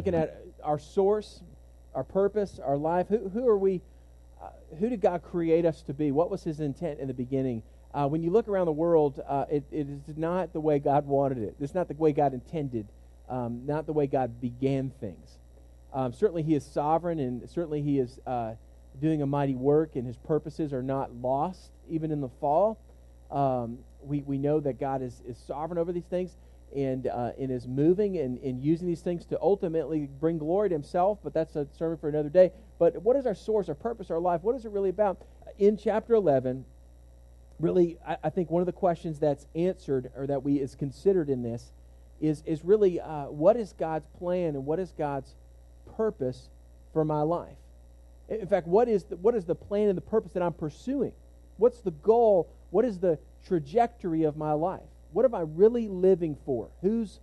looking at our source, our purpose, our life. Who, who are we? Uh, who did God create us to be? What was His intent in the beginning? Uh, when you look around the world, uh, it, it is not the way God wanted it. It's not the way God intended, um, not the way God began things. Um, certainly, He is sovereign, and certainly He is uh, doing a mighty work, and His purposes are not lost even in the fall. Um, we, we know that God is, is sovereign over these things and, uh, and is moving and, and using these things to ultimately bring glory to Himself, but that's a sermon for another day. But what is our source, our purpose, our life? What is it really about? In chapter 11, really, I, I, think one of the questions that's answered or that we is considered in this is, is really uh, what is God's plan and what is God's purpose for my life? In fact, what is the, what is the plan and the purpose that I'm pursuing? What's the goal? What is the trajectory of my life? What am I really living for? Whose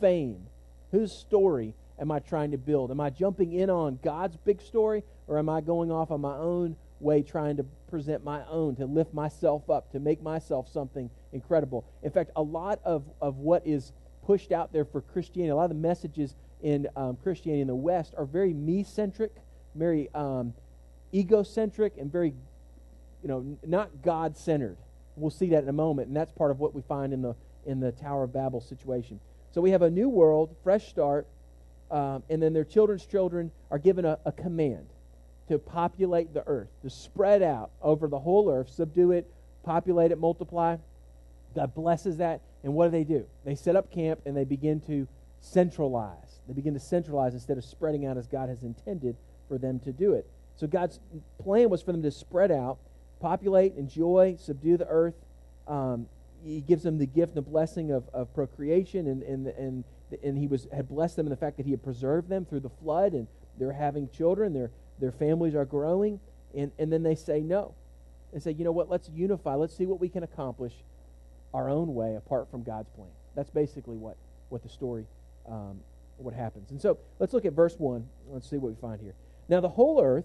fame, whose story am I trying to build? Am I jumping in on God's big story or am I going off on my own way trying to present my own, to lift myself up, to make myself something incredible. In fact, a lot of, of what is pushed out there for Christianity, a lot of the messages in um, Christianity in the West are very me centric, very um, egocentric, and very, you know, not God centered. We'll see that in a moment, and that's part of what we find in the in the Tower of Babel situation. So we have a new world, fresh start, um, and then their children's children are given a, a command to populate the earth, to spread out over the whole earth, subdue it, populate it, multiply. God blesses that. And what do they do? They set up camp and they begin to centralize. They begin to centralize instead of spreading out as God has intended for them to do it. So God's plan was for them to spread out, populate, enjoy, subdue the earth. Um, he gives them the gift and the blessing of, of procreation, and, and, and, and he was, had blessed them in the fact that he had preserved them through the flood, and they're having children. They're their families are growing, and, and then they say no. And say, you know what, let's unify. Let's see what we can accomplish our own way apart from God's plan. That's basically what, what the story, um, what happens. And so let's look at verse 1. Let's see what we find here. Now, the whole earth,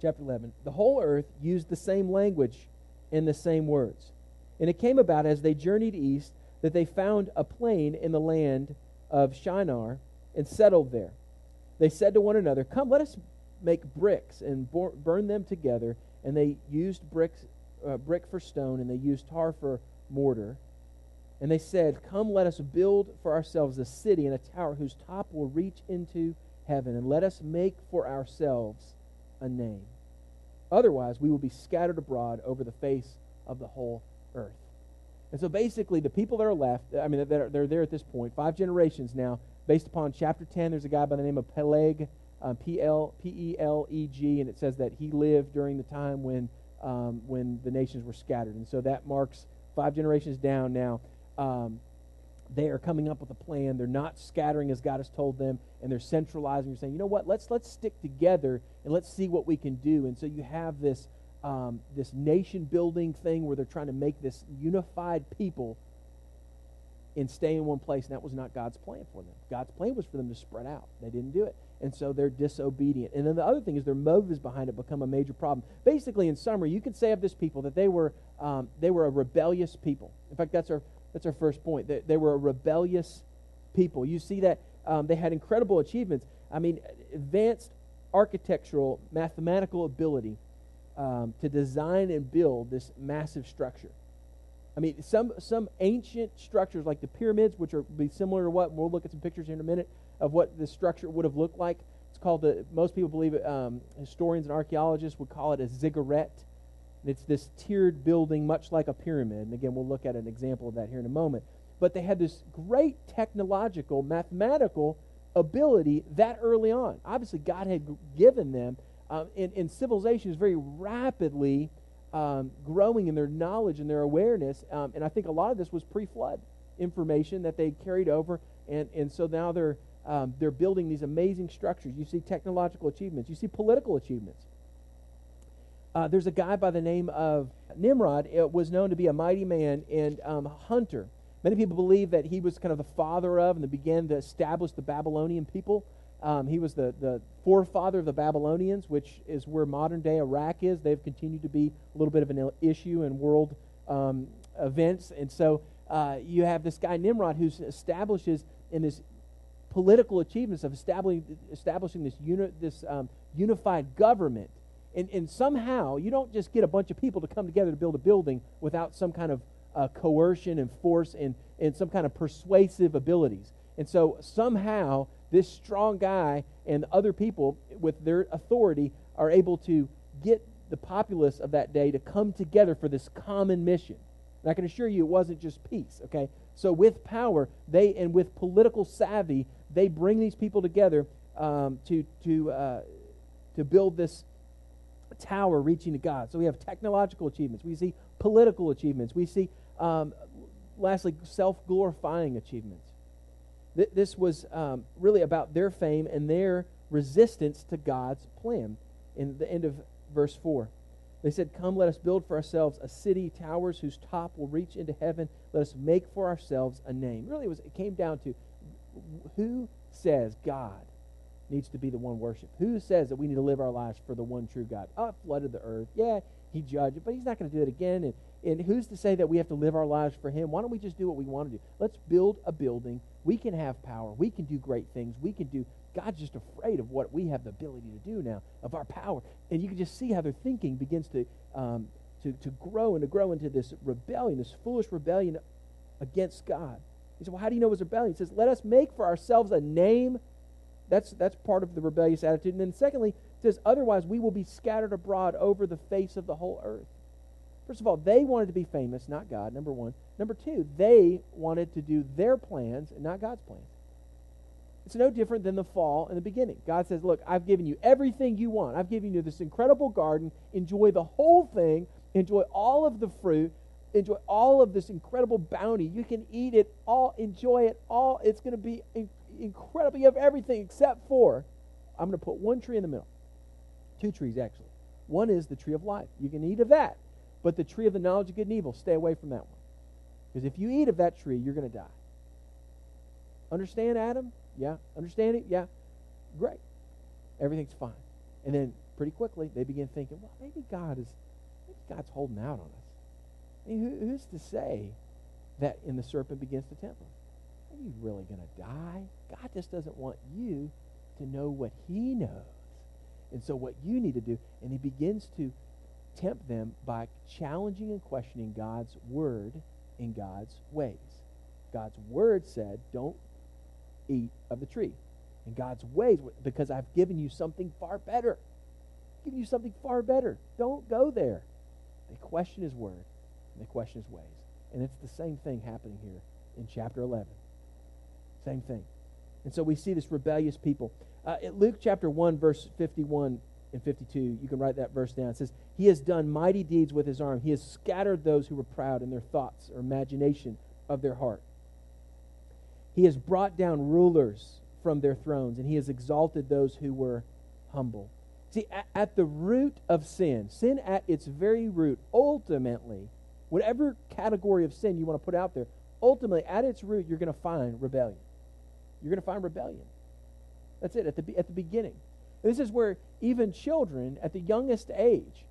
chapter 11, the whole earth used the same language and the same words. And it came about as they journeyed east that they found a plain in the land of Shinar and settled there. They said to one another, Come, let us make bricks and burn them together. And they used bricks, uh, brick for stone, and they used tar for mortar. And they said, Come, let us build for ourselves a city and a tower whose top will reach into heaven, and let us make for ourselves a name. Otherwise, we will be scattered abroad over the face of the whole earth. And so basically, the people that are left, I mean, they're, they're there at this point, five generations now, based upon chapter 10, there's a guy by the name of Peleg um, P-L-P-E-L-E-G, and it says that he lived during the time when, um, when the nations were scattered. And so that marks five generations down now. Um, they are coming up with a plan. They're not scattering as God has told them, and they're centralizing. You're saying, you know what? Let's let's stick together and let's see what we can do. And so you have this um, this nation building thing where they're trying to make this unified people and stay in one place, and that was not God's plan for them. God's plan was for them to spread out. They didn't do it and so they're disobedient. And then the other thing is their motives behind it become a major problem. Basically, in summary, you could say of this people that they were um, they were a rebellious people. In fact, that's our that's our first point. They, they were a rebellious people. You see that um, they had incredible achievements. I mean, advanced architectural, mathematical ability um, to design and build this massive structure. I mean, some some ancient structures like the pyramids, which are be similar to what we'll look at some pictures here in a minute of what the structure would have looked like. It's called the, most people believe, it, um, historians and archaeologists would call it a ziggurat. It's this tiered building, much like a pyramid. And again, we'll look at an example of that here in a moment. But they had this great technological, mathematical ability that early on. Obviously, God had given them, um, and, and civilization is very rapidly um, growing in their knowledge and their awareness. Um, and I think a lot of this was pre flood information that they carried over. And, and so now they're um, they're building these amazing structures. You see technological achievements. You see political achievements. Uh, there's a guy by the name of Nimrod. It was known to be a mighty man and um, hunter. Many people believe that he was kind of the father of and the began to establish the Babylonian people. Um, he was the, the forefather of the Babylonians, which is where modern day Iraq is. They've continued to be a little bit of an issue in world um, events. And so uh, you have this guy, Nimrod, who establishes in this political achievements of establishing, establishing this, uni, this um, unified government. And, and somehow, you don't just get a bunch of people to come together to build a building without some kind of uh, coercion and force and, and some kind of persuasive abilities. And so somehow, this strong guy and other people with their authority are able to get the populace of that day to come together for this common mission. And I can assure you it wasn't just peace, okay? So with power, they and with political savvy, they bring these people together um, to to uh, to build this tower reaching to God. So we have technological achievements. We see political achievements. We see, um, lastly, self-glorifying achievements. Th- this was um, really about their fame and their resistance to God's plan. In the end of verse four. They said, Come, let us build for ourselves a city, towers whose top will reach into heaven. Let us make for ourselves a name. Really, it, was, it came down to who says God needs to be the one worship? Who says that we need to live our lives for the one true God? Oh, flooded the earth. Yeah, he judged it, but he's not going to do it again. And, and who's to say that we have to live our lives for him? Why don't we just do what we want to do? Let's build a building. We can have power. We can do great things. We can do God's just afraid of what we have the ability to do now, of our power. And you can just see how their thinking begins to, um, to, to grow and to grow into this rebellion, this foolish rebellion against God. He said, Well, how do you know it was rebellion? He says, Let us make for ourselves a name. That's, that's part of the rebellious attitude. And then, secondly, it says, Otherwise, we will be scattered abroad over the face of the whole earth. First of all, they wanted to be famous, not God, number one. Number two, they wanted to do their plans and not God's plans. It's no different than the fall in the beginning. God says, Look, I've given you everything you want. I've given you this incredible garden. Enjoy the whole thing. Enjoy all of the fruit. Enjoy all of this incredible bounty. You can eat it all. Enjoy it all. It's going to be incredible. You have everything except for I'm going to put one tree in the middle. Two trees, actually. One is the tree of life. You can eat of that. But the tree of the knowledge of good and evil, stay away from that one. Because if you eat of that tree, you're going to die. Understand, Adam? Yeah. Understand it? Yeah. Great. Everything's fine. And then pretty quickly they begin thinking, well, maybe God is maybe God's holding out on us. I mean, who, who's to say that and the serpent begins to tempt them? Are you really going to die? God just doesn't want you to know what he knows. And so what you need to do, and he begins to tempt them by challenging and questioning God's word in God's ways. God's word said, don't eat of the tree. In God's ways, because I've given you something far better. I've given you something far better. Don't go there. They question his word, and they question his ways. And it's the same thing happening here in chapter 11. Same thing. And so we see this rebellious people. Uh, in Luke chapter 1, verse 51 and 52, you can write that verse down. It says, He has done mighty deeds with his arm. He has scattered those who were proud in their thoughts or imagination of their heart. He has brought down rulers from their thrones, and he has exalted those who were humble. See, at, at, the root of sin, sin at its very root, ultimately, whatever category of sin you want to put out there, ultimately, at its root, you're going to find rebellion. You're going to find rebellion. That's it, at the, at the beginning. this is where even children, at the youngest age,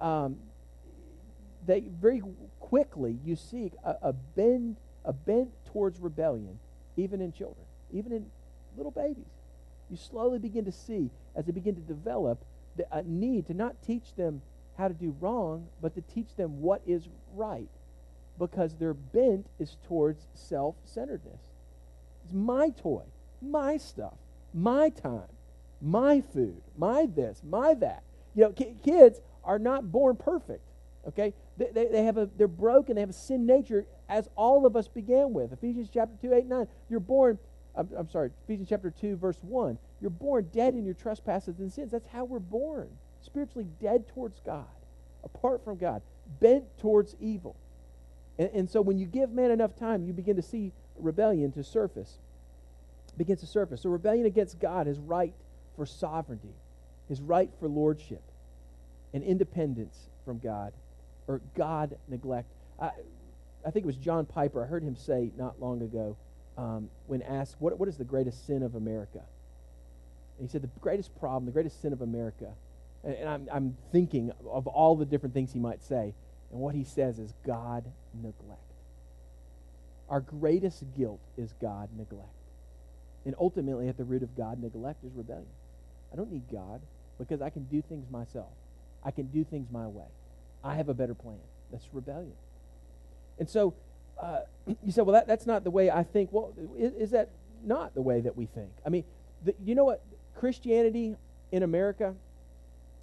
um, they very quickly, you see a, a bend, a bent towards rebellion even in children, even in little babies. You slowly begin to see, as they begin to develop, the, a need to not teach them how to do wrong, but to teach them what is right, because their bent is towards self centeredness. It's my toy, my stuff, my time, my food, my this, my that. You know, ki- kids are not born perfect. Okay, they, they, they, have a they're broken. They have a sin nature, as all of us began with. Ephesians chapter two, eight, nine. You're born. I'm, I'm sorry. Ephesians chapter two, verse one. You're born dead in your trespasses and sins. That's how we're born. Spiritually dead towards God, apart from God, bent towards evil. And, and so when you give man enough time, you begin to see rebellion to surface. Begins to surface. So rebellion against God, his right for sovereignty, his right for lordship, and independence from God or God neglect. I, I think it was John Piper. I heard him say not long ago um, when asked, what, what is the greatest sin of America? And he said, the greatest problem, the greatest sin of America, and, and I'm, I'm thinking of all the different things he might say, and what he says is God neglect. Our greatest guilt is God neglect. And ultimately, at the root of God neglect is rebellion. I don't need God because I can do things myself. I can do things my way. I have a better plan. That's rebellion. And so uh, you said, well, that, that's not the way I think. Well, is, is that not the way that we think? I mean, the, you know what? Christianity in America,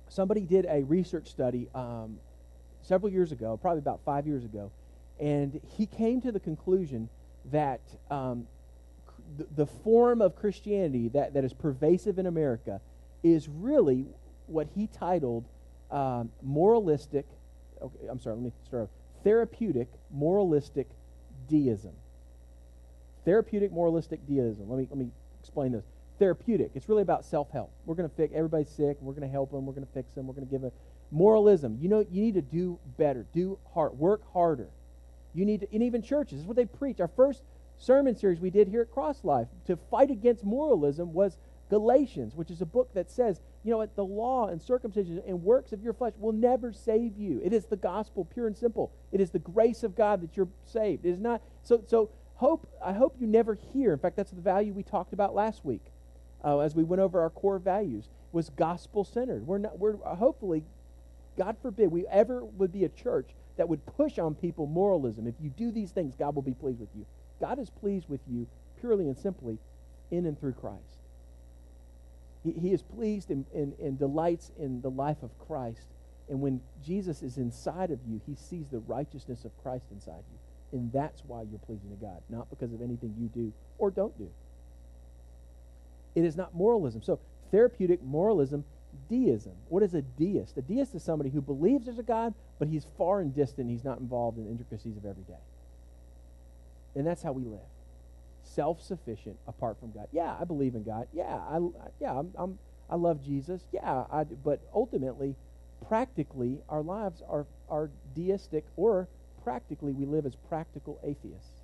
somebody did a research study um, several years ago, probably about five years ago, and he came to the conclusion that um, the, the form of Christianity that, that is pervasive in America is really what he titled um, moralistic. Okay, I'm sorry, let me start. off, Therapeutic moralistic deism. Therapeutic moralistic deism. Let me let me explain this. Therapeutic. It's really about self-help. We're going to fix everybody's sick. We're going to help them. We're going to fix them. We're going to give them. moralism. You know, you need to do better. Do hard. Work harder. You need to, and even churches. This is what they preach. Our first sermon series we did here at Cross Life to fight against moralism was Galatians, which is a book that says, you know what, the law and circumcision and works of your flesh will never save you. It is the gospel, pure and simple. It is the grace of God that you're saved. It is not so so hope I hope you never hear. In fact, that's the value we talked about last week. Uh, as we went over our core values was gospel centered. We're not we're hopefully God forbid we ever would be a church that would push on people moralism. If you do these things, God will be pleased with you. God is pleased with you purely and simply in and through Christ. He, he is pleased and, and, and delights in the life of Christ. And when Jesus is inside of you, he sees the righteousness of Christ inside you. And that's why you're pleasing to God, not because of anything you do or don't do. It is not moralism. So, therapeutic moralism, deism. What is a deist? A deist is somebody who believes there's a God, but he's far and distant. He's not involved in the intricacies of every day. And that's how we live self-sufficient apart from God. Yeah, I believe in God. Yeah, I yeah, I'm, I'm I love Jesus. Yeah, I, but ultimately, practically, our lives are are deistic, or practically, we live as practical atheists.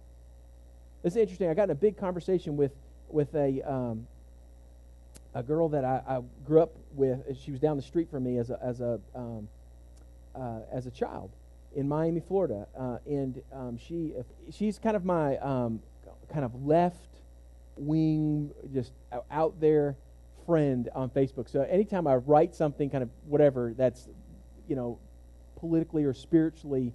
It's interesting. I got in a big conversation with with a um, a girl that I, I, grew up with. She was down the street from me as a as a um, uh, as a child in Miami, Florida, uh, and um, she she's kind of my um, kind of left wing, just out there friend on Facebook. So anytime I write something, kind of whatever that's, you know, politically or spiritually,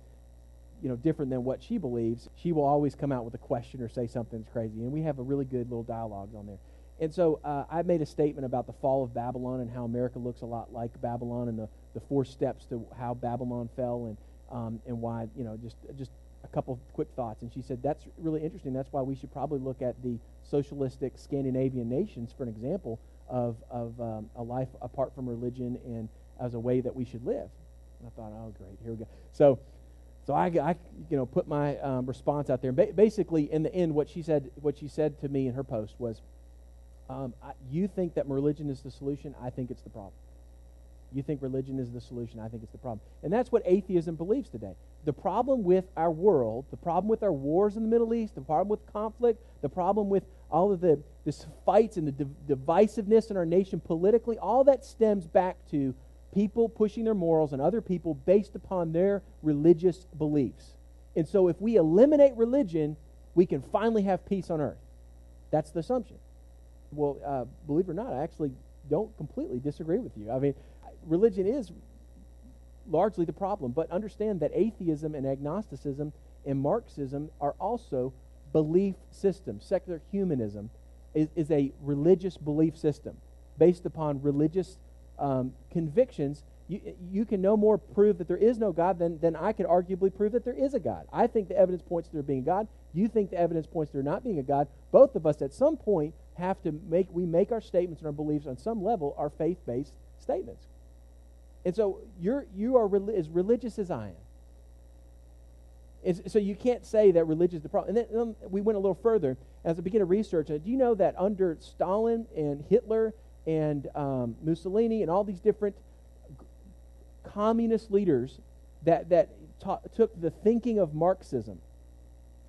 you know, different than what she believes, she will always come out with a question or say something that's crazy. And we have a really good little dialogues on there. And so uh, I made a statement about the fall of Babylon and how America looks a lot like Babylon and the, the four steps to how Babylon fell and um, and why you know just just a couple quick thoughts. And she said, That's really interesting. That's why we should probably look at the socialistic Scandinavian nations for an example of, of um, a life apart from religion and as a way that we should live. And I thought, oh, great, here we go. So, so I, I you know, put my um, response out there. Ba- basically, in the end, what she said, what she said to me in her post was, um, I, "You think that religion is the solution? I think it's the problem." You think religion is the solution. I think it's the problem. And that's what atheism believes today. The problem with our world, the problem with our wars in the Middle East, the problem with conflict, the problem with all of the this fights and the divisiveness in our nation politically, all that stems back to people pushing their morals on other people based upon their religious beliefs. And so if we eliminate religion, we can finally have peace on earth. That's the assumption. Well, uh, believe it or not, I actually don't completely disagree with you. I mean, religion is largely the problem. But understand that atheism and agnosticism and Marxism are also belief systems. Secular humanism is, is a religious belief system based upon religious um, convictions. You, you can no more prove that there is no God than, than I could arguably prove that there is a God. I think the evidence points to there being a God. You think the evidence points to there not being a God. Both of us at some point have to make, we make our statements and our beliefs on some level are faith-based statements. And so you're, you are as religious as I am. And so you can't say that religion is the problem. And then um, we went a little further. As I began to research, uh, do you know that under Stalin and Hitler and um, Mussolini and all these different communist leaders that, that took the thinking of Marxism.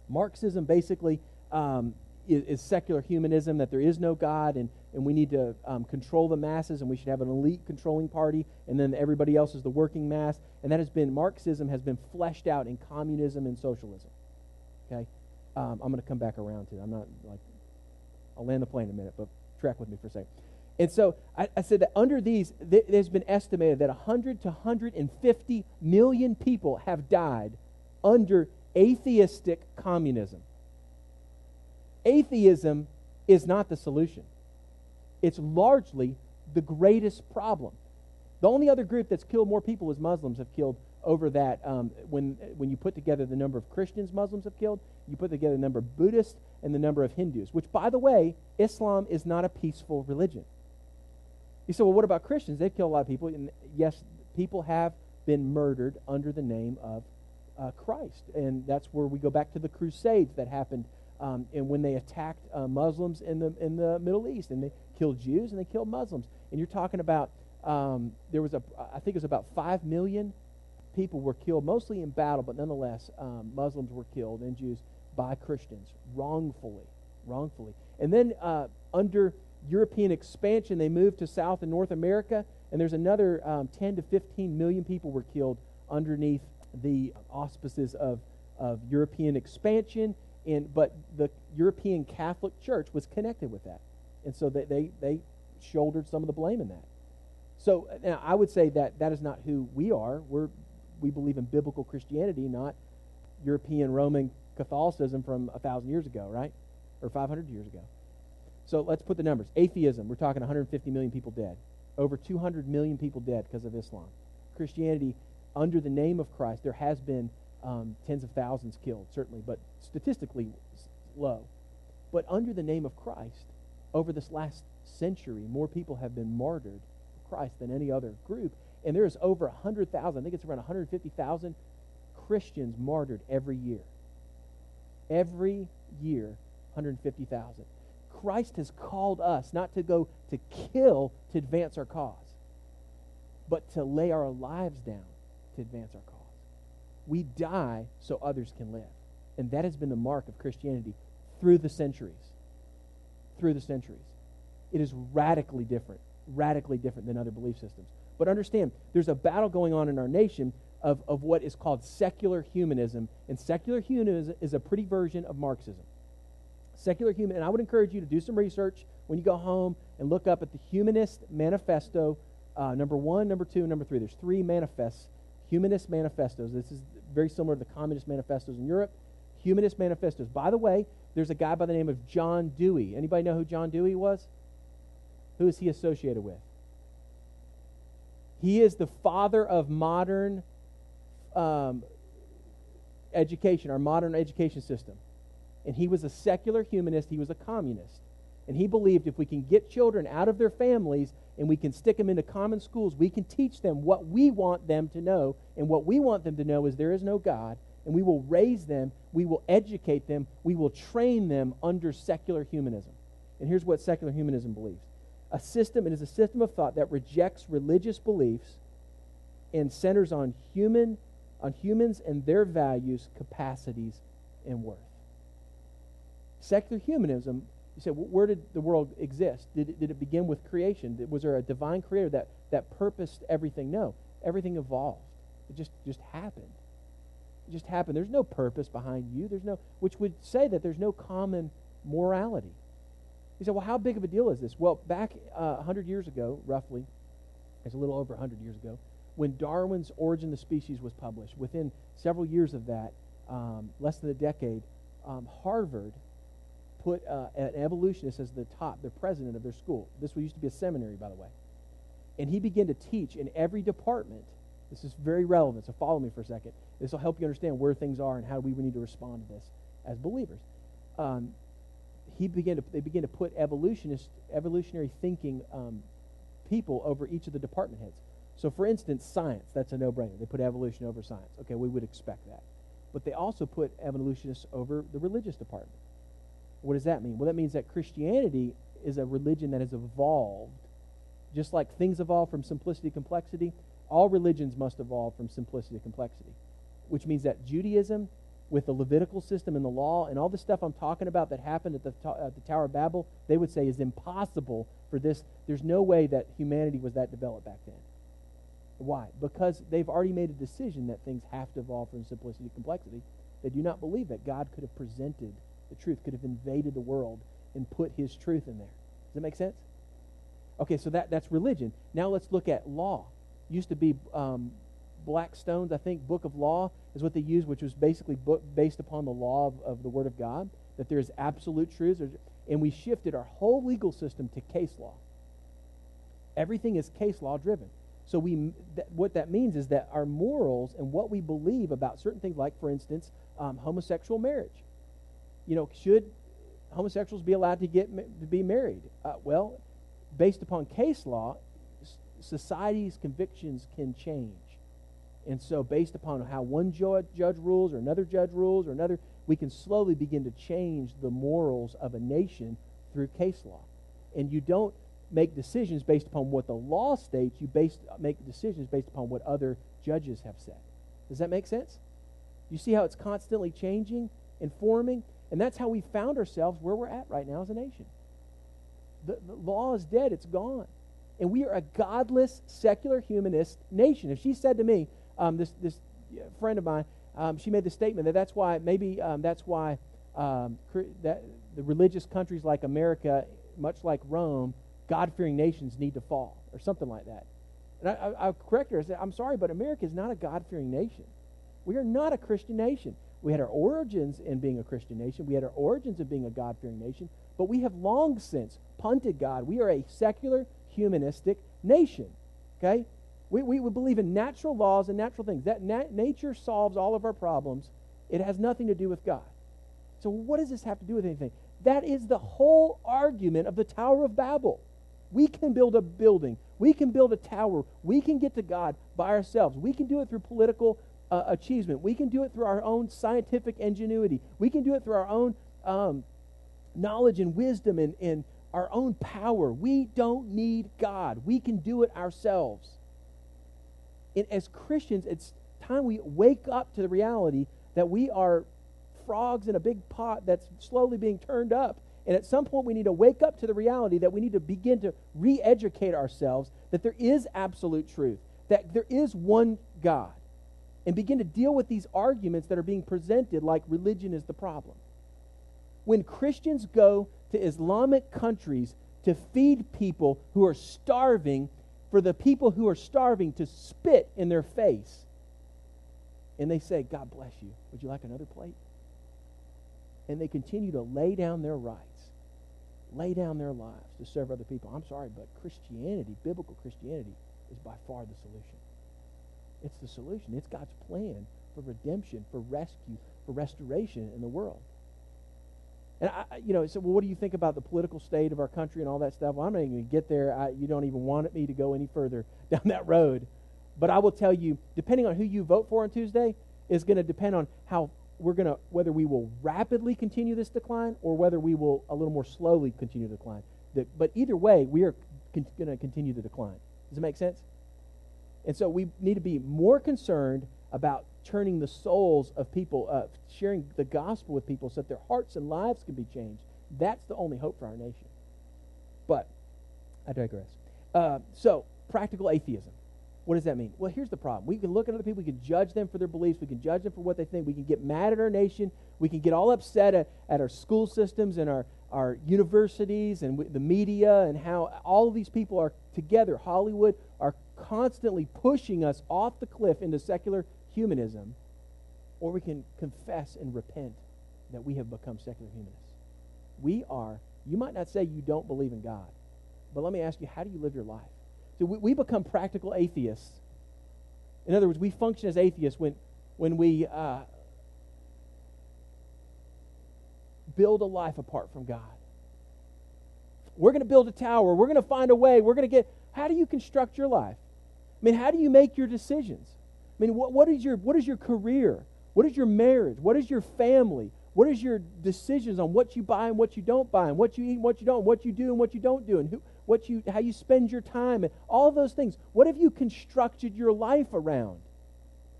Marxism basically um, is, is, secular humanism, that there is no God, and and we need to um, control the masses, and we should have an elite controlling party, and then everybody else is the working mass. And that has been, Marxism has been fleshed out in communism and socialism. Okay? Um, I'm going to come back around to it. I'm not like, I'll land the plane in a minute, but track with me for a second. And so I, I said that under these, th- there's been estimated that 100 to 150 million people have died under atheistic communism. Atheism is not the solution, it's largely the greatest problem. The only other group that's killed more people is Muslims have killed over that. Um, when, when you put together the number of Christians Muslims have killed, you put together the number of Buddhists and the number of Hindus, which, by the way, Islam is not a peaceful religion. You say, well, what about Christians? They've killed a lot of people. And yes, people have been murdered under the name of uh, Christ. And that's where we go back to the Crusades that happened um, and when they attacked uh, Muslims in the, in the Middle East. And they killed Jews and they killed Muslims. And you're talking about, um, there was a, I think it was about 5 million people were killed, mostly in battle, but nonetheless, um, Muslims were killed and Jews by Christians wrongfully. Wrongfully. And then uh, under European expansion, they moved to South and North America, and there's another um, 10 to 15 million people were killed underneath the auspices of, of European expansion. And, but the European Catholic Church was connected with that. And so they, they, they shouldered some of the blame in that. So now I would say that that is not who we are. We're, we believe in biblical Christianity, not European Roman Catholicism from a thousand years ago, right? Or 500 years ago. So let's put the numbers. Atheism, we're talking 150 million people dead. Over 200 million people dead because of Islam. Christianity, under the name of Christ, there has been um, tens of thousands killed, certainly, but statistically low. But under the name of Christ, over this last century, more people have been martyred for Christ than any other group. And there is over 100,000, I think it's around 150,000 Christians martyred every year. Every year, 150,000. Christ has called us not to go to kill to advance our cause, but to lay our lives down to advance our cause. We die so others can live. And that has been the mark of Christianity through the centuries. Through the centuries. It is radically different, radically different than other belief systems. But understand, there's a battle going on in our nation of, of what is called secular humanism. And secular humanism is a pretty version of Marxism secular human, and I would encourage you to do some research when you go home and look up at the Humanist Manifesto, uh, number one, number two, number three. There's three manifests, humanist manifestos. This is very similar to the communist manifestos in Europe. Humanist manifestos. By the way, there's a guy by the name of John Dewey. Anybody know who John Dewey was? Who is he associated with? He is the father of modern um, education, our modern education system and he was a secular humanist, he was a communist. And he believed if we can get children out of their families and we can stick them into common schools, we can teach them what we want them to know. And what we want them to know is there is no God. And we will raise them, we will educate them, we will train them under secular humanism. And here's what secular humanism believes a system, it is a system of thought that rejects religious beliefs and centers on human on humans and their values, capacities, and worth. Secular humanism, you say, well, where did the world exist? Did it, did it begin with creation? Was there a divine creator that, that purposed everything? No. Everything evolved. It just, just happened. It just happened. There's no purpose behind you. There's no, which would say that there's no common morality. You say, well, how big of a deal is this? Well, back uh, 100 years ago, roughly, it's a little over 100 years ago, when Darwin's Origin of Species was published, within several years of that, um, less than a decade, um, Harvard put uh, an evolutionist as the top, the president of their school. This used to be a seminary, by the way. And he began to teach in every department. This is very relevant, so follow me for a second. This will help you understand where things are and how we need to respond to this as believers. Um, he began to, they began to put evolutionist, evolutionary thinking um, people over each of the department heads. So, for instance, science, that's a no brainer. They put evolution over science. Okay, we would expect that. But they also put evolutionists over the religious department. What does that mean? Well, that means that Christianity is a religion that has evolved. Just like things evolve from simplicity to complexity, all religions must evolve from simplicity to complexity. Which means that Judaism, with the Levitical system and the law and all the stuff I'm talking about that happened at the, at the Tower of Babel, they would say is impossible for this. There's no way that humanity was that developed back then. Why? Because they've already made a decision that things have to evolve from simplicity to complexity. They do not believe that God could have presented the truth, could have invaded the world and put his truth in there. Does that make sense? Okay, so that, that's religion. Now let's look at law. Used to be um, Blackstone's, I think, Book of Law is what they used, which was basically book based upon the law of, of the Word of God, that there is absolute truth. And we shifted our whole legal system to case law. Everything is case law driven. So we, th- what that means is that our morals and what we believe about certain things, like for instance, um, homosexual marriage. You know, should homosexuals be allowed to get to be married? Uh, well, based upon case law, society's convictions can change. And so, based upon how one judge, judge rules or another judge rules or another, we can slowly begin to change the morals of a nation through case law. And you don't make decisions based upon what the law states, you base, make decisions based upon what other judges have said. Does that make sense? You see how it's constantly changing and forming? And that's how we found ourselves where we're at right now as a nation. The, the law is dead, it's gone. And we are a godless, secular, humanist nation. If she said to me, um, this, this friend of mine, um, she made the statement that that's why, maybe um, that's why um, that the religious countries like America, much like Rome, God fearing nations need to fall, or something like that. And I, I, I correct her. I said, I'm sorry, but America is not a God fearing nation. We are not a Christian nation. We had our origins in being a Christian nation, we had our origins in being a God fearing nation, but we have long since punted God. We are a secular, humanistic nation. Okay? We, we, we believe in natural laws and natural things. That nat- nature solves all of our problems. It has nothing to do with God. So, what does this have to do with anything? That is the whole argument of the Tower of Babel. We can build a building. We can build a tower. We can get to God by ourselves. We can do it through political uh, achievement. We can do it through our own scientific ingenuity. We can do it through our own um, knowledge and wisdom and, and our own power. We don't need God. We can do it ourselves. And as Christians, it's time we wake up to the reality that we are frogs in a big pot that's slowly being turned up and at some point, we need to wake up to the reality that we need to begin to re educate ourselves that there is absolute truth, that there is one God, and begin to deal with these arguments that are being presented like religion is the problem. When Christians go to Islamic countries to feed people who are starving, for the people who are starving to spit in their face, and they say, God bless you, would you like another plate? And they continue to lay down their rights lay down their lives to serve other people. I'm sorry, but Christianity, biblical Christianity, is by far the solution. It's the solution. It's God's plan for redemption, for rescue, for restoration in the world. And I, you know, so well, what do you think about the political state of our country and all that stuff? Well, I'm not even going to get there. I, you don't even want me to go any further down that road. But I will tell you, depending on who you vote for on Tuesday, is going to depend on how we're going to whether we will rapidly continue this decline or whether we will a little more slowly continue the decline. The, but either way, we are con- going to continue the decline. Does it make sense? And so we need to be more concerned about turning the souls of people, uh, sharing the gospel with people so that their hearts and lives can be changed. That's the only hope for our nation. But I digress. Uh, so, practical atheism. What does that mean? Well, here's the problem. We can look at other people, we can judge them for their beliefs, we can judge them for what they think, we can get mad at our nation, we can get all upset at, at our school systems and our, our universities and the media and how all of these people are together, Hollywood, constantly pushing us off the cliff into secular humanism. Or we can confess and repent that we have become secular humanists. We are, you might not say you don't believe in God, but let me ask you, how do you live your life? So we, we become practical atheists. In other words, we function as atheists when, when we uh, build a life apart from God. We're going to build a tower. We're going to find a way. We're going to get. How do you construct your life? I mean, how do you make your decisions? I mean, what, what, is your, what is your career? What is your marriage? What is your family? What is your decisions on what you buy and what you don't buy, and what you eat and what you don't, what you do and what you don't do, and who, what you, how you spend your time, and all those things. What have you constructed your life around?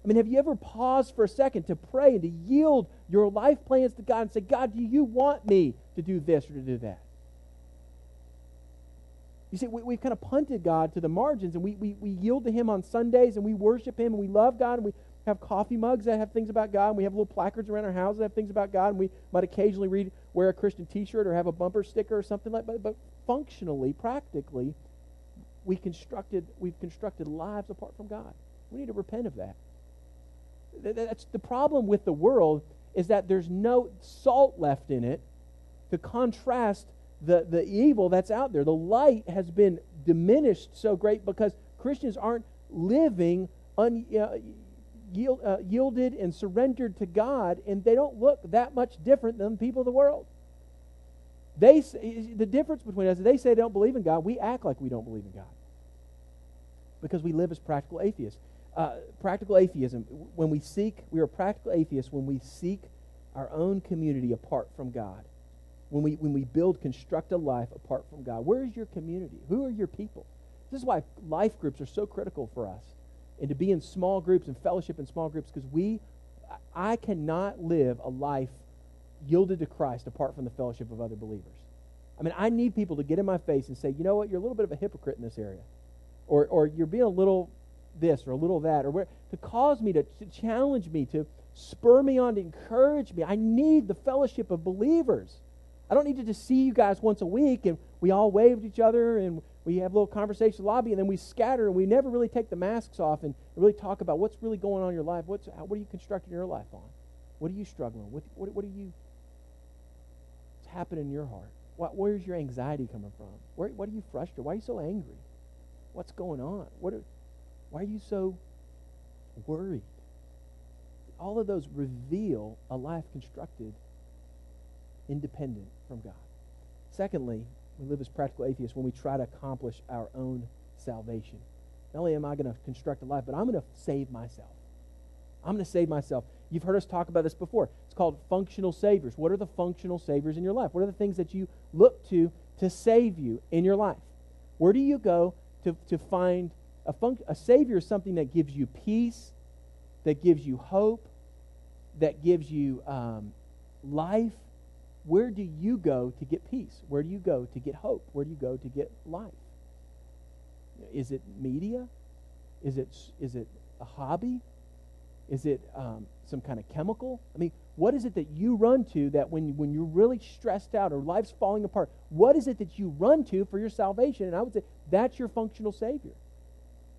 I mean, have you ever paused for a second to pray and to yield your life plans to God and say, God, do you want me to do this or to do that? You see, we, have kind of punted God to the margins and we, we, we yield to Him on Sundays and we worship Him and we love God and we, have coffee mugs that have things about God, and we have little placards around our house that have things about God, and we might occasionally read, wear a Christian T-shirt or have a bumper sticker or something like that. But, but functionally, practically, we constructed we've constructed lives apart from God. We need to repent of that. That's the problem with the world is that there's no salt left in it to contrast the, the evil that's out there. The light has been diminished so great because Christians aren't living un, uh, yield, uh, yielded and surrendered to God, and they don't look that much different than people of the world. They the difference between us they say they don't believe in God. We act like we don't believe in God because we live as practical atheists. Uh, practical atheism. When we seek, we are practical atheists when we seek our own community apart from God. When we when we build, construct a life apart from God. Where is your community? Who are your people? This is why life groups are so critical for us, and to be in small groups and fellowship in small groups because we, I cannot live a life yielded to Christ apart from the fellowship of other believers. I mean, I need people to get in my face and say, you know what, you're a little bit of a hypocrite in this area. Or, or you're being a little this or a little that, or where, to cause me to, to challenge me, to spur me on, to encourage me. I need the fellowship of believers. I don't need to just see you guys once a week and we all wave at each other and we have a little conversation lobby and then we scatter and we never really take the masks off and really talk about what's really going on in your life. What's, what are you constructing your life on? What are you struggling with? What, what, what are you what's happening in your heart? What, where's your anxiety coming from? Where, what are you frustrated? Why are you so angry? What's going on? What are, why are you so worried? All of those reveal a life constructed independent from God. Secondly, we live as practical atheists when we try to accomplish our own salvation. Not only am I going to construct a life, but I'm going to save myself. I'm going to save myself. You've heard us talk about this before. It's called functional saviors. What are the functional saviors in your life? What are the things that you look to to save you in your life? Where do you go to, to find a, func- a savior is something that gives you peace, that gives you hope, that gives you um, life. Where do you go to get peace? Where do you go to get hope? Where do you go to get life? Is it media? Is it, is it a hobby? Is it um, some kind of chemical? I mean, what is it that you run to that when, when you're really stressed out or life's falling apart, what is it that you run to for your salvation? And I would say that's your functional Savior.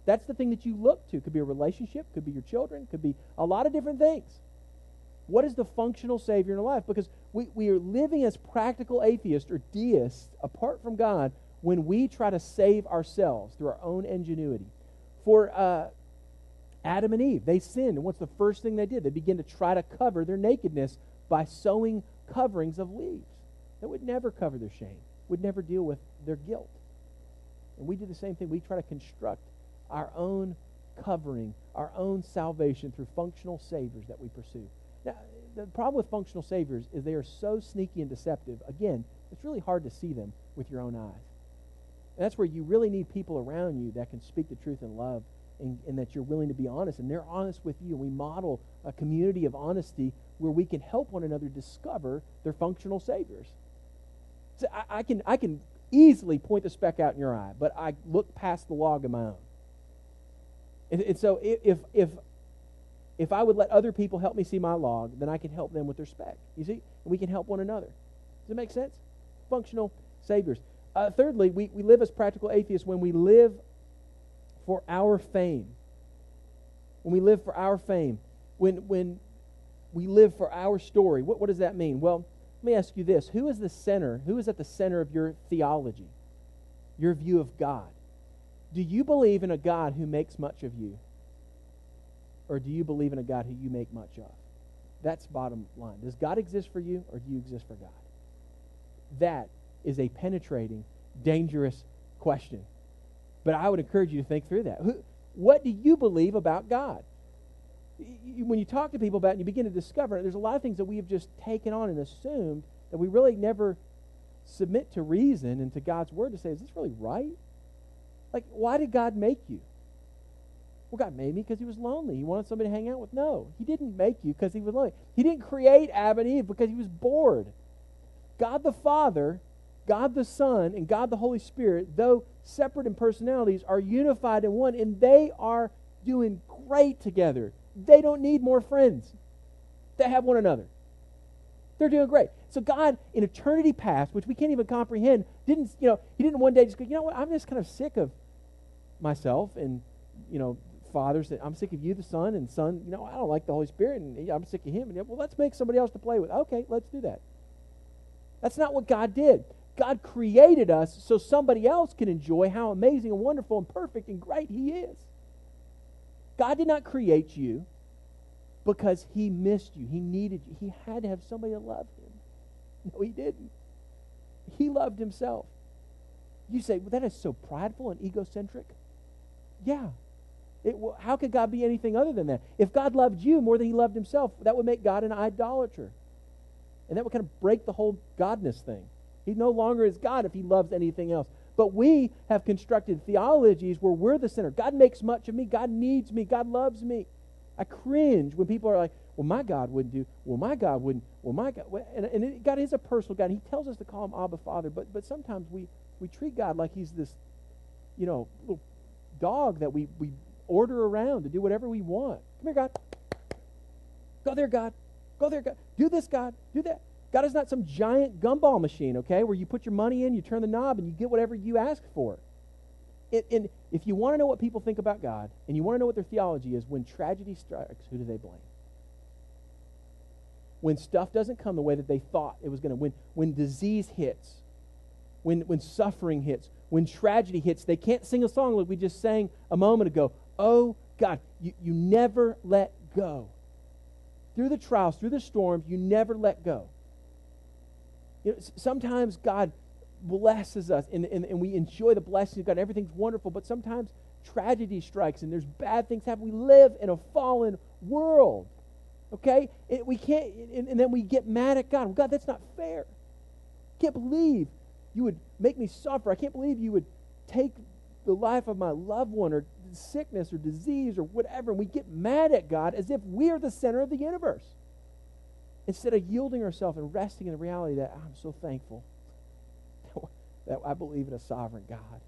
That's the thing that you look to. Could be a relationship, could be your children, could be a lot of different things. What is the functional Savior in your life? Because we, we are living as practical atheists or deists apart from God when we try to save ourselves through our own ingenuity. For uh, Adam and Eve. They sinned. And what's the first thing they did? They began to try to cover their nakedness by sewing coverings of leaves that would never cover their shame, would never deal with their guilt. And we do the same thing. We try to construct our own covering, our own salvation through functional saviors that we pursue. Now, the problem with functional saviors is they are so sneaky and deceptive. Again, it's really hard to see them with your own eyes. And that's where you really need people around you that can speak the truth in love and, and, that you're willing to be honest, and they're honest with you. And we model a community of honesty where we can help one another discover their functional saviors. So I, I, can, I can easily point the speck out in your eye, but I look past the log in my own. And, and so if, if, if I would let other people help me see my log, then I can help them with their speck. You see? And we can help one another. Does it make sense? Functional saviors. Uh, thirdly, we, we live as practical atheists when we live for our fame. When we live for our fame. When, when we live for our story. What, what does that mean? Well, let me ask you this Who is the center? Who is at the center of your theology, your view of God? Do you believe in a God who makes much of you? Or do you believe in a God who you make much of? That's bottom line. Does God exist for you or do you exist for God? That is a penetrating, dangerous question. But I would encourage you to think through that. Who, what do you believe about God? When you talk to people about it and you begin to discover, there's a lot of things that we have just taken on and assumed that we really never submit to reason and to God's word to say, is this really right? Like, why did God make you? Well, God made me because he was lonely. He wanted somebody to hang out with. No, he didn't make you because he was lonely. He didn't create Adam and Eve because he was bored. God the Father God the Son and God the Holy Spirit, though separate in personalities, are unified in one, and they are doing great together. they don't need more friends. They have one another. They're doing great. So God, in eternity past, which we can't even comprehend, didn't, you know, he didn't one day just go, you know what, I'm just kind of sick of myself and, you know, fathers that I'm sick of you, the son, and son, you know, I don't like the Holy Spirit, and I'm sick of him. And well, let's make somebody else to play with. Okay, let's do that. That's not what God did. God created us so somebody else can enjoy how amazing and wonderful and perfect and great He is. God did not create you because He missed you. He needed you. He had to have somebody to love Him. No, He didn't. He loved Himself. You say, well, that is so prideful and egocentric. Yeah. It, how could God be anything other than that? If God loved you more than He loved Himself, that would make God an idolater. And that would kind of break the whole godness thing. He no longer is God if he loves anything else. But we have constructed theologies where we're the center. God makes much of me. God needs me. God loves me. I cringe when people are like, well, my God wouldn't do. Well, my God wouldn't. Well, my God. And, and God is a personal God. He tells us to call him Abba Father. But, but sometimes we, we treat God like he's this, you know, little dog that we, we order around to do whatever we want. Come here, God. Go there, God. Go there, God. Do this, God. Do that. God is not some giant gumball machine, okay, where you put your money in, you turn the knob, and you get whatever you ask for. It, and if you want to know what people think about God, and you want to know what their theology is, when tragedy strikes, who do they blame? When stuff doesn't come the way that they thought it was going to, when, when disease hits, when, when suffering hits, when tragedy hits, they can't sing a song like we just sang a moment ago. Oh, God, you, you never let go. Through the trials, through the storms, you never let go. You know, sometimes God blesses us and, and, and we enjoy the blessings of God. Everything's wonderful, but sometimes tragedy strikes and there's bad things happen. We live in a fallen world. Okay? It, we can't, and, and, then we get mad at God. God, that's not fair. I can't believe you would make me suffer. I can't believe you would take the life of my loved one or sickness or disease or whatever. And we get mad at God as if we're the center of the universe instead of yielding ourselves and resting in the reality that I'm so thankful that I believe in a sovereign God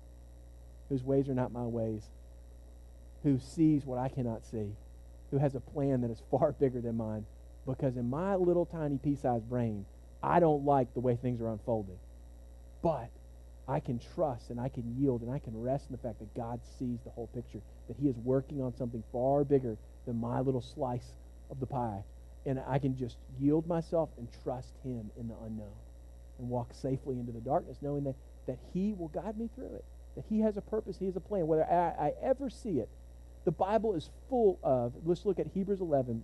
whose ways are not my ways, who sees what I cannot see, who has a plan that is far bigger than mine. Because in my little tiny pea sized brain, I don't like the way things are unfolding. But I can trust and I can yield and I can rest in the fact that God sees the whole picture, that He is working on something far bigger than my little slice of the pie and I can just yield myself and trust Him in the unknown and walk safely into the darkness, knowing that, that He will guide me through it, that He has a purpose, He has a plan. Whether I, I ever see it, the Bible is full of, let's look at Hebrews 11,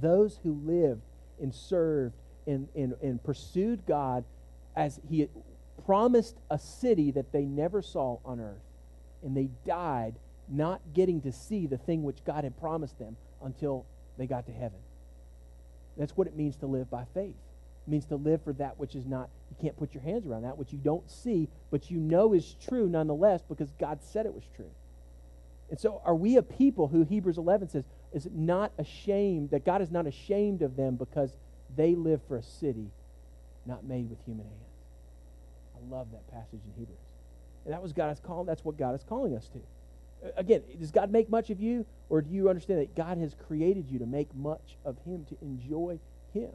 those who lived and served and, and, and pursued God as He promised a city that they never saw on earth. And they died not getting to see the thing which God had promised them until they got to heaven. That's what it means to live by faith. It means to live for that which is not, you can't put your hands around that, which you don't see, but you know is true nonetheless because God said it was true. And so, are we a people who Hebrews 11 says is not ashamed, that God is not ashamed of them because they live for a city not made with human hands? Love that passage in Hebrews. And that was God is calling, that's what God is calling us to again, does God make much of you, or do you understand that God has created you to make much of Him, to enjoy Him?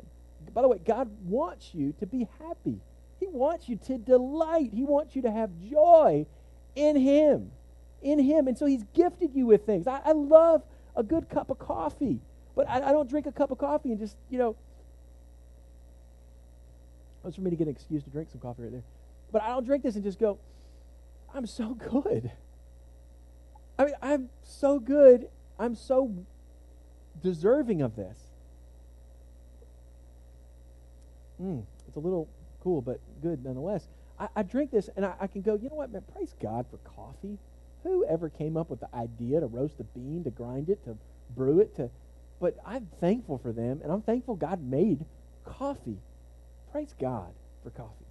By the way, God wants you to be happy. He wants you to delight. He wants you to have joy in Him. In Him. And so He's gifted you with things. I, I love a good cup of coffee, but I, I, don't drink a cup of coffee and just, you know. That's for me to get an excuse to drink some coffee right there. But I don't drink this and just go, I'm so good. I mean, I'm so good. I'm so deserving of this. Mm, it's a little cool, but good nonetheless. I, I drink this and I, I, can go, you know what, man, praise God for coffee. Who ever came up with the idea to roast a bean, to grind it, to brew it, to but I'm thankful for them and I'm thankful God made coffee. Praise God for coffee.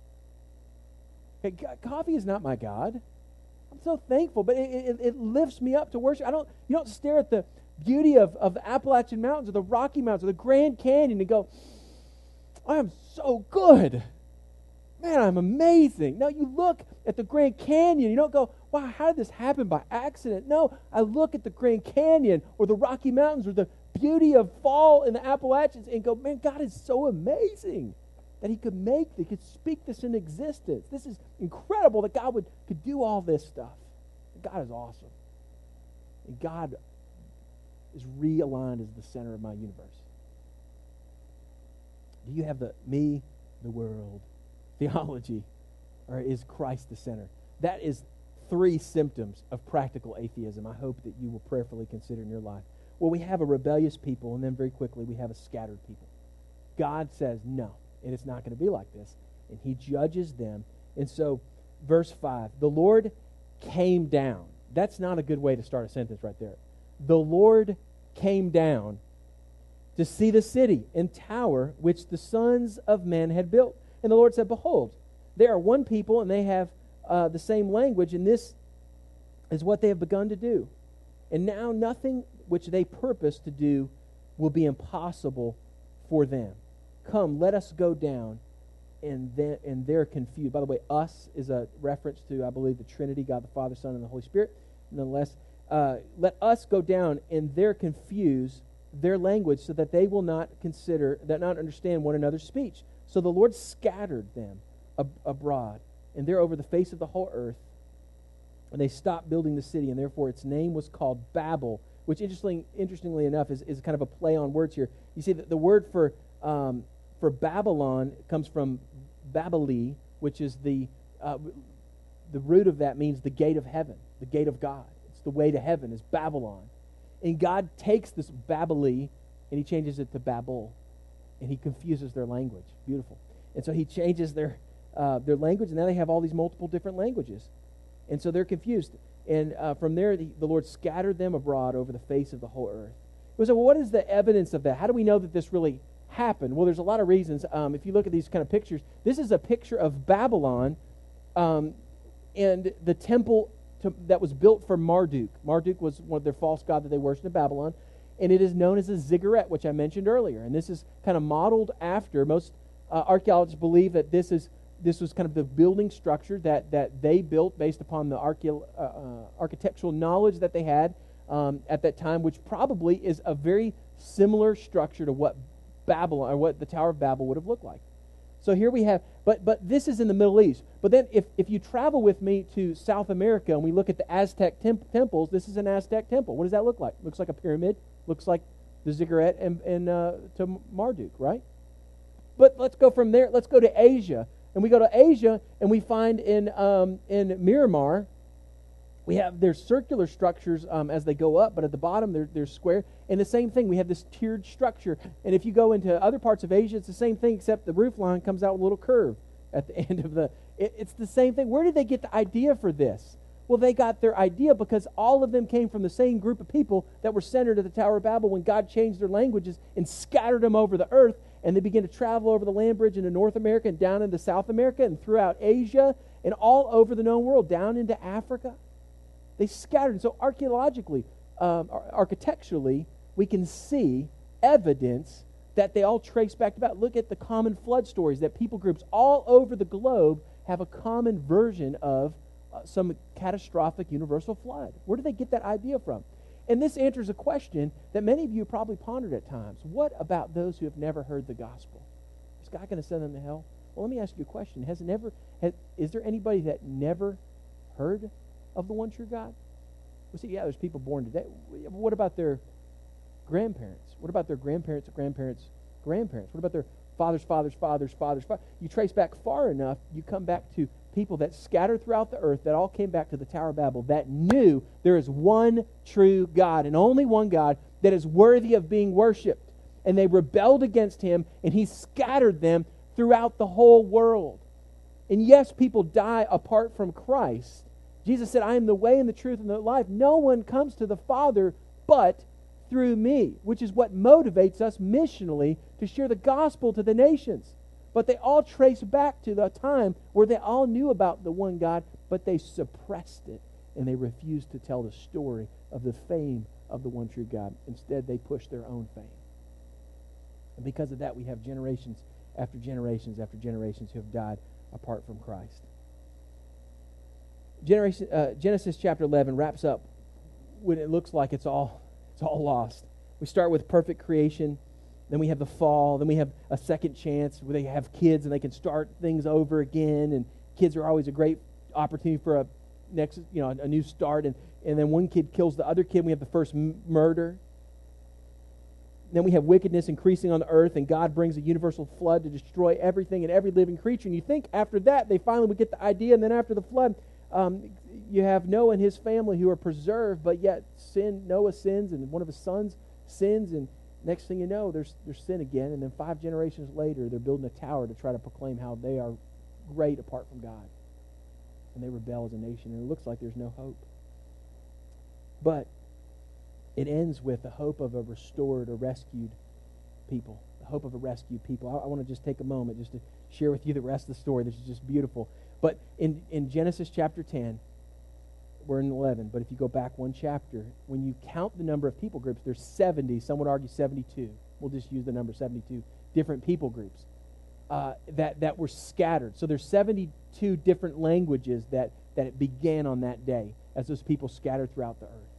Coffee is not my God. I'm so thankful, but it, it, it, lifts me up to worship. I don't, you don't stare at the beauty of, of the Appalachian Mountains or the Rocky Mountains or the Grand Canyon and go, I am so good. Man, I'm amazing. Now you look at the Grand Canyon, you don't go, wow, how did this happen by accident? No, I look at the Grand Canyon or the Rocky Mountains or the beauty of fall in the Appalachians and go, man, God is so amazing that He could make, that He could speak this in existence. This is incredible that God would could do all this stuff. God is awesome. And God is realigned as the center of my universe. Do you have the me, the world theology, or is Christ the center? That is three symptoms of practical atheism I hope that you will prayerfully consider in your life. Well, we have a rebellious people, and then very quickly we have a scattered people. God says no, and it's not going to be like this. And he judges them. And so, verse 5 the Lord came down. That's not a good way to start a sentence right there. The Lord came down to see the city and tower which the sons of men had built. And the Lord said, Behold, they are one people, and they have uh, the same language, and this is what they have begun to do. And now nothing which they purpose to do will be impossible for them. Come, let us go down. And, then, and they're confused. By the way, us is a reference to, I believe, the Trinity God the Father, Son, and the Holy Spirit. Nonetheless, uh, let us go down, and they're confused their language so that they will not consider, that not understand one another's speech. So the Lord scattered them ab- abroad, and they're over the face of the whole earth. And they stopped building the city, and therefore its name was called Babel, which interesting, interestingly enough is, is kind of a play on words here. You see that the word for, um, for Babylon comes from Babili, which is the, uh, the root of that means the gate of heaven, the gate of God. It's the way to heaven, is Babylon. And God takes this Babili and he changes it to Babel, and he confuses their language. Beautiful. And so he changes their, uh, their language, and now they have all these multiple different languages. And so they're confused. And uh, from there, the, the, Lord scattered them abroad over the face of the whole earth. We say, well, what is the evidence of that? How do we know that this really happened? Well, there's a lot of reasons. Um, if you look at these kind of pictures, this is a picture of Babylon um, and the temple to, that was built for Marduk. Marduk was one of their false god that they worshipped in Babylon, and it is known as a ziggurat, which I mentioned earlier. And this is kind of modeled after most uh, archaeologists believe that this is this was kind of the building structure that that they built based upon the archeo- uh, uh, architectural knowledge that they had um, at that time, which probably is a very similar structure to what Babylon or what the Tower of Babel would have looked like. So here we have, but but this is in the Middle East. But then if, if you travel with me to South America and we look at the Aztec temp- temples, this is an Aztec temple. What does that look like? Looks like a pyramid. Looks like the ziggurat and, and uh, to Marduk, right? But let's go from there. Let's go to Asia. And we go to Asia and we find in, um, in Myanmar, we have their circular structures um, as they go up, but at the bottom they're, they're square. And the same thing, we have this tiered structure. And if you go into other parts of Asia, it's the same thing, except the roof line comes out with a little curve at the end of the. It, it's the same thing. Where did they get the idea for this? Well, they got their idea because all of them came from the same group of people that were centered at the Tower of Babel when God changed their languages and scattered them over the earth. And they began to travel over the land bridge into North America and down into South America and throughout Asia and all over the known world, down into Africa. They scattered. So archaeologically, um, architecturally, we can see evidence that they all trace back to that. Look at the common flood stories that people groups all over the globe have a common version of uh, some catastrophic universal flood. Where do they get that idea from? And this answers a question that many of you probably pondered at times. What about those who have never heard the gospel? Is God going to send them to hell? Well, let me ask you a question. Has never has, is there anybody that never heard of the one true God? Well, see, yeah, there's people born today. What about their grandparents? What about their grandparents' grandparents' grandparents? What about their fathers, fathers, fathers, fathers, fathers? You trace back far enough, you come back to people that scattered throughout the earth that all came back to the Tower of Babel that knew there is one true God and only one God that is worthy of being worshiped. And they rebelled against him, and he scattered them throughout the whole world. And yes, people die apart from Christ, Jesus said, I am the way and the truth and the life. No one comes to the Father but through me, which is what motivates us missionally to share the gospel to the nations. But they all trace back to the time where they all knew about the one God, but they suppressed it and they refused to tell the story of the fame of the one true God. Instead, they pushed their own fame. And because of that, we have generations after generations after generations who have died apart from Christ. Generation, uh, Genesis chapter 11 wraps up when it looks like it's all, it's all lost. We start with perfect creation. Then we have the fall. Then we have a second chance where they have kids and they can start things over again. And kids are always a great opportunity for a next, you know, a new start. And, and then one kid kills the other kid. We have the first m- murder. Then we have wickedness increasing on the earth, and God brings a universal flood to destroy everything and every living creature. And you think after that, they finally would get the idea. And then after the flood, um, you have Noah and his family who are preserved, but yet sin. Noah sins, and one of his sons sins, and next thing you know, there's there's sin again. And then five generations later, they're building a tower to try to proclaim how they are great apart from God, and they rebel as a nation. And it looks like there's no hope. But it ends with the hope of a restored or rescued people. The hope of a rescued people. I, I want to just take a moment just to share with you the rest of the story. This is just beautiful. But in, in Genesis chapter 10, we're in 11, but if you go back one chapter, when you count the number of people groups, there's 70. Some would argue 72. We'll just use the number 72 different people groups uh, that, that were scattered. So there's 72 different languages that, that it began on that day as those people scattered throughout the earth.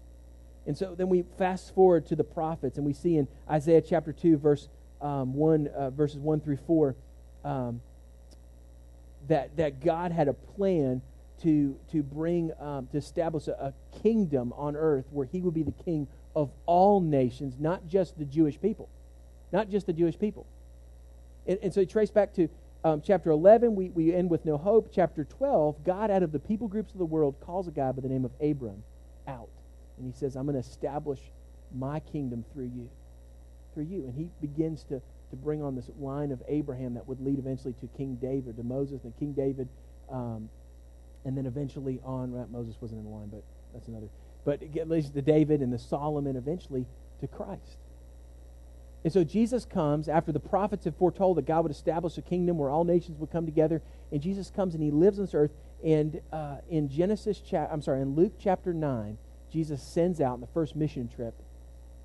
And so then we fast forward to the prophets, and we see in Isaiah chapter 2, verse um, 1, uh, verses 1 through 4, um, that, that God had a plan to, to bring, um, to establish a, a kingdom on earth where he would be the king of all nations, not just the Jewish people. Not just the Jewish people. And, and so you trace back to um, chapter 11, we, we end with no hope. Chapter 12, God out of the people groups of the world calls a guy by the name of Abram out. And he says, I'm going to establish my kingdom through you. Through you. And he begins to, to bring on this line of Abraham that would lead eventually to King David, to Moses, and King David, um, and then eventually on, well, Moses wasn't in the line, but that's another. But it leads to David and the Solomon, eventually to Christ. And so Jesus comes after the prophets have foretold that God would establish a kingdom where all nations would come together. And Jesus comes and he lives on this earth. And uh, in Genesis, cha- I'm sorry, in Luke chapter 9, Jesus sends out in the first mission trip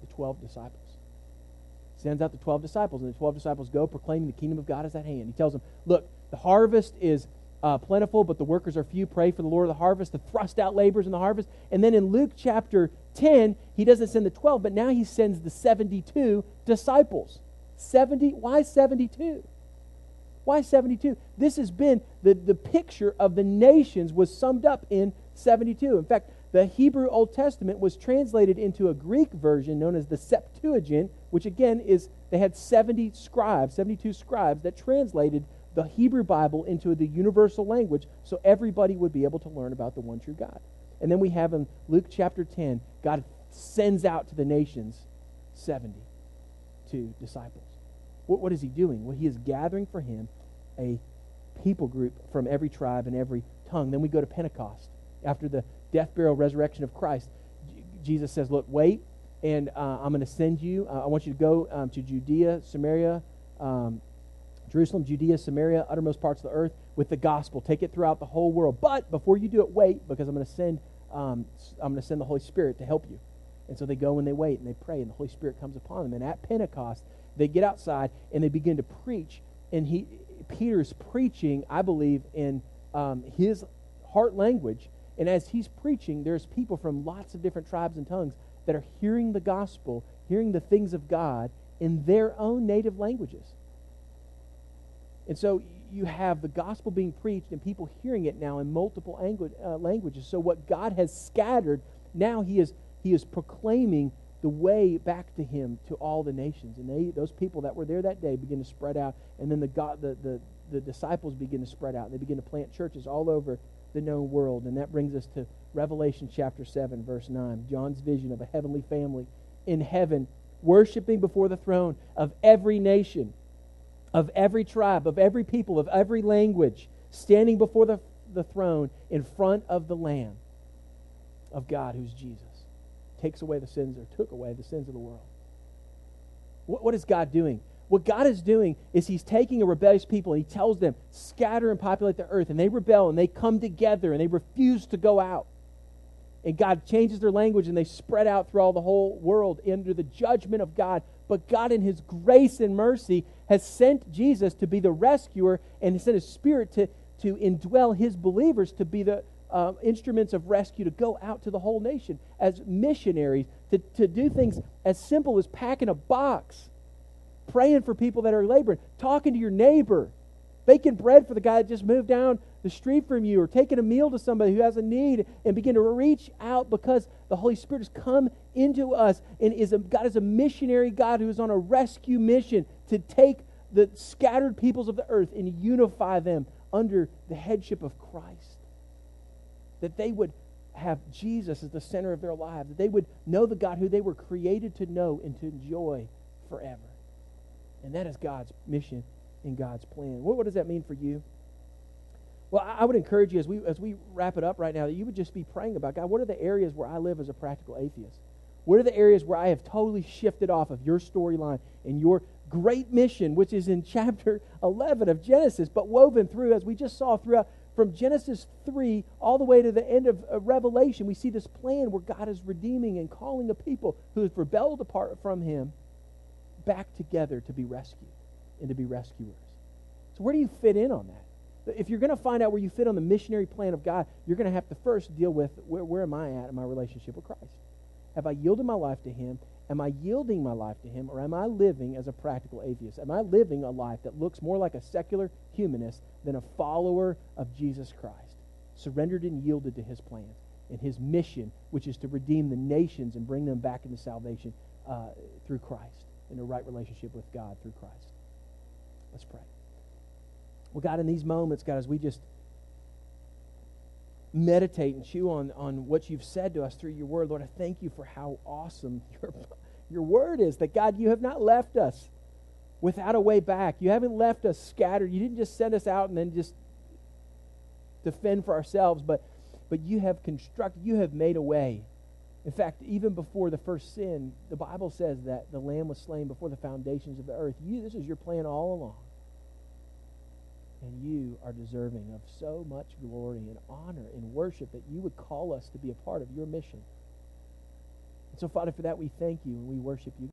the 12 disciples. Sends out the 12 disciples, and the 12 disciples go proclaiming the kingdom of God is at hand. He tells them, Look, the harvest is uh, plentiful, but the workers are few. Pray for the Lord of the harvest to thrust out laborers in the harvest. And then in Luke chapter 10, he doesn't send the 12, but now he sends the 72 disciples. 70, why 72? Why 72? This has been the, the picture of the nations was summed up in 72. In fact, the Hebrew Old Testament was translated into a Greek version known as the Septuagint, which again is they had 70 scribes, 72 scribes that translated the Hebrew Bible into the universal language so everybody would be able to learn about the one true God. And then we have in Luke chapter 10, God sends out to the nations 72 disciples. What, what is he doing? Well, he is gathering for him a people group from every tribe and every tongue. Then we go to Pentecost after the death, burial, resurrection of Christ. Jesus says, Look, wait, and uh, I'm going to send you. Uh, I want you to go um, to Judea, Samaria, um, Jerusalem, Judea, Samaria, uttermost parts of the earth with the gospel. Take it throughout the whole world. But before you do it, wait, because I'm going to send. Um, I'm going to send the Holy Spirit to help you. And so they go and they wait and they pray, and the Holy Spirit comes upon them. And at Pentecost, they get outside and they begin to preach. And he, Peter's preaching, I believe, in um, his heart language and as he's preaching, there's people from lots of different tribes and tongues that are hearing the gospel, hearing the things of God in their own native languages. And so you have the gospel being preached and people hearing it now in multiple uh, languages. So what God has scattered, now he is, he is proclaiming the way back to him to all the nations. And they, those people that were there that day begin to spread out. And then the, God, the, the, the disciples begin to spread out. They begin to plant churches all over the known world. And that brings us to Revelation chapter 7, verse 9. John's vision of a heavenly family in heaven, worshiping before the throne of every nation, of every tribe, of every people, of every language, standing before the, the throne in front of the Lamb of God, who's Jesus. Takes away the sins or took away the sins of the world. What, what is God doing? What God is doing is He's taking a rebellious people and He tells them, scatter and populate the earth. And they rebel and they come together and they refuse to go out. And God changes their language and they spread out through all the whole world under the judgment of God. But God, in His grace and mercy, has sent Jesus to be the rescuer and sent His Spirit to, to indwell His believers to be the, um, instruments of rescue to go out to the whole nation as missionaries, to, to do things as simple as packing a box, praying for people that are laboring, talking to your neighbor, baking bread for the guy that just moved down the street from you, or taking a meal to somebody who has a need, and begin to reach out because the Holy Spirit has come into us and is a, God is a missionary God who is on a rescue mission to take the scattered peoples of the earth and unify them under the headship of Christ. That they would have Jesus as the center of their lives, that they would know the God who they were created to know and to enjoy forever. And that is God's mission and God's plan. What, what does that mean for you? Well, I, I would encourage you as we as we wrap it up right now that you would just be praying about God. What are the areas where I live as a practical atheist? What are the areas where I have totally shifted off of your storyline and your great mission, which is in chapter 11 of Genesis, but woven through, as we just saw throughout from Genesis 3 all the way to the end of uh, Revelation, we see this plan where God is redeeming and calling a people who have rebelled apart from Him back together to be rescued and to be rescuers. So, where do you fit in on that? If you're going to find out where you fit on the missionary plan of God, you're going to have to first deal with where, where am I at in my relationship with Christ? Have I yielded my life to Him? Am I yielding my life to Him, or am I living as a practical atheist? Am I living a life that looks more like a secular humanist than a follower of Jesus Christ, surrendered and yielded to His plan and His mission, which is to redeem the nations and bring them back into salvation uh, through Christ, in a right relationship with God through Christ? Let's pray. Well, God, in these moments, God, as we just meditate and chew on, on what you've said to us through your word, Lord, I thank you for how awesome your, your word is. That, God, you have not left us without a way back. You haven't left us scattered. You didn't just send us out and then just defend for ourselves, but, but you have constructed, you have made a way. In fact, even before the first sin, the Bible says that the Lamb was slain before the foundations of the earth. You, this is your plan all along and you are deserving of so much glory and honor and worship that you would call us to be a part of your mission. And so, Father, for that we thank you and we worship you.